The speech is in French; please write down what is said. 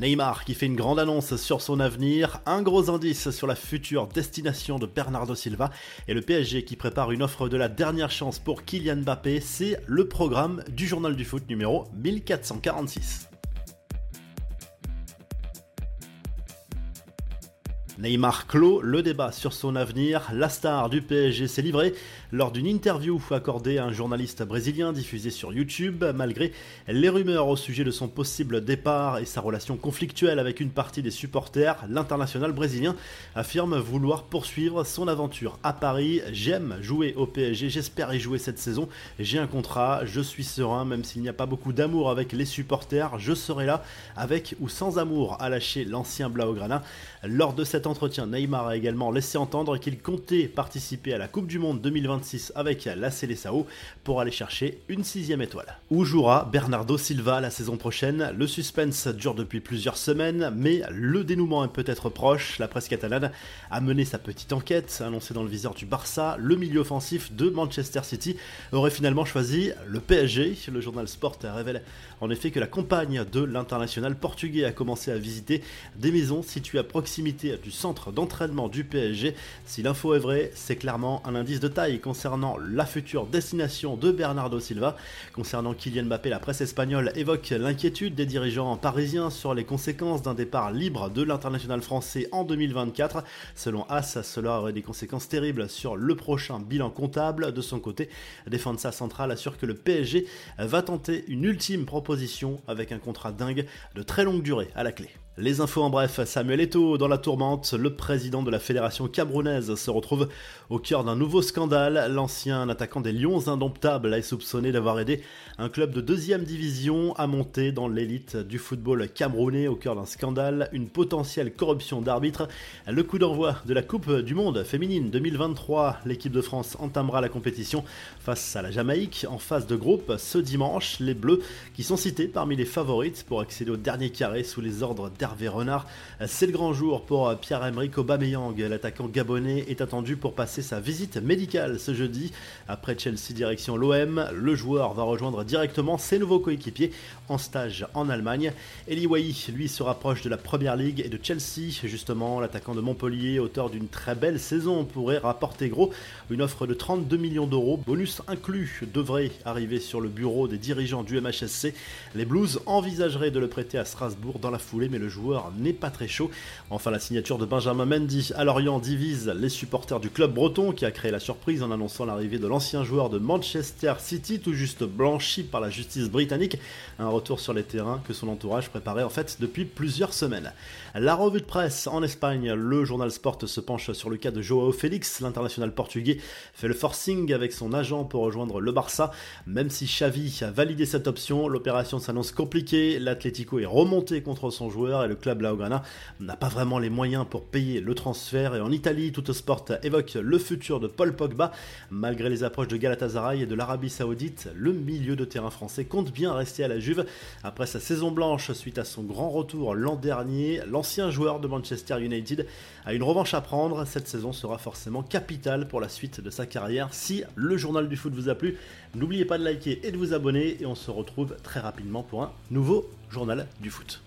Neymar qui fait une grande annonce sur son avenir, un gros indice sur la future destination de Bernardo Silva et le PSG qui prépare une offre de la dernière chance pour Kylian Mbappé, c'est le programme du journal du foot numéro 1446. Neymar clôt le débat sur son avenir. La star du PSG s'est livrée lors d'une interview accordée à un journaliste brésilien diffusé sur YouTube, malgré les rumeurs au sujet de son possible départ et sa relation conflictuelle avec une partie des supporters. L'international brésilien affirme vouloir poursuivre son aventure à Paris. J'aime jouer au PSG, j'espère y jouer cette saison. J'ai un contrat, je suis serein, même s'il n'y a pas beaucoup d'amour avec les supporters. Je serai là, avec ou sans amour, à lâcher l'ancien Blaugrana. Lors de cette entretien, Neymar a également laissé entendre qu'il comptait participer à la Coupe du Monde 2026 avec la Seleção pour aller chercher une sixième étoile. Où jouera Bernardo Silva la saison prochaine? Le suspense dure depuis plusieurs semaines, mais le dénouement est peut-être proche. La presse catalane a mené sa petite enquête, annoncée dans le viseur du Barça. Le milieu offensif de Manchester City aurait finalement choisi le PSG. Le journal Sport révèle en effet que la compagne de l'international portugais a commencé à visiter des maisons situées à proximité du centre d'entraînement du PSG. Si l'info est vraie, c'est clairement un indice de taille concernant la future destination de Bernardo Silva. Concernant Kylian Mbappé, la presse espagnole évoque l'inquiétude des dirigeants parisiens sur les conséquences d'un départ libre de l'international français en 2024. Selon As, cela aurait des conséquences terribles sur le prochain bilan comptable. De son côté, Défensa Central assure que le PSG va tenter une ultime proposition avec un contrat dingue de très longue durée à la clé. Les infos en bref, Samuel Eto'o dans la tourmente, le président de la fédération camerounaise se retrouve au cœur d'un nouveau scandale. L'ancien attaquant des Lions indomptables est soupçonné d'avoir aidé un club de deuxième division à monter dans l'élite du football camerounais au cœur d'un scandale, une potentielle corruption d'arbitre. Le coup d'envoi de la Coupe du Monde féminine 2023, l'équipe de France entamera la compétition face à la Jamaïque en phase de groupe ce dimanche. Les Bleus qui sont cités parmi les favorites pour accéder au dernier carré sous les ordres d'Hervé Renard. C'est le grand jour pour Pierre-Emerick Aubameyang. L'attaquant gabonais est attendu pour passer sa visite médicale ce jeudi. Après Chelsea direction l'OM, le joueur va rejoindre directement ses nouveaux coéquipiers en stage en Allemagne. Eli lui, se rapproche de la Première Ligue et de Chelsea. Justement, l'attaquant de Montpellier, auteur d'une très belle saison, pourrait rapporter gros. Une offre de 32 millions d'euros, bonus inclus, devrait arriver sur le bureau des dirigeants du MHSC. Les Blues envisageraient de le prêter à Strasbourg dans la foulée, mais le joueur n'est pas très chaud. Enfin, la signature de Benjamin Mendy à Lorient divise les supporters du club breton qui a créé la surprise en annonçant l'arrivée de l'ancien joueur de Manchester City, tout juste blanchi par la justice britannique. Un retour sur les terrains que son entourage préparait en fait depuis plusieurs semaines. La revue de presse en Espagne, le journal Sport se penche sur le cas de Joao Félix, l'international portugais, fait le forcing avec son agent pour rejoindre le Barça. Même si Xavi a validé cette option, l'opération s'annonce compliquée. L'Atlético est remonté contre son joueur et le club Blaugrana n'a pas vraiment les moyens pour payer le transfert. Et en Italie, tout sport évoque le futur de Paul Pogba. Malgré les approches de Galatasaray et de l'Arabie Saoudite, le milieu de terrain français compte bien rester à la Juve. Après sa saison blanche suite à son grand retour l'an dernier, l'ancien joueur de Manchester United a une revanche à prendre. Cette saison sera forcément capitale pour la suite de sa carrière. Si le journal du foot vous a plu, n'oubliez pas de liker et de vous abonner et on se retrouve très rapidement pour un nouveau journal du foot.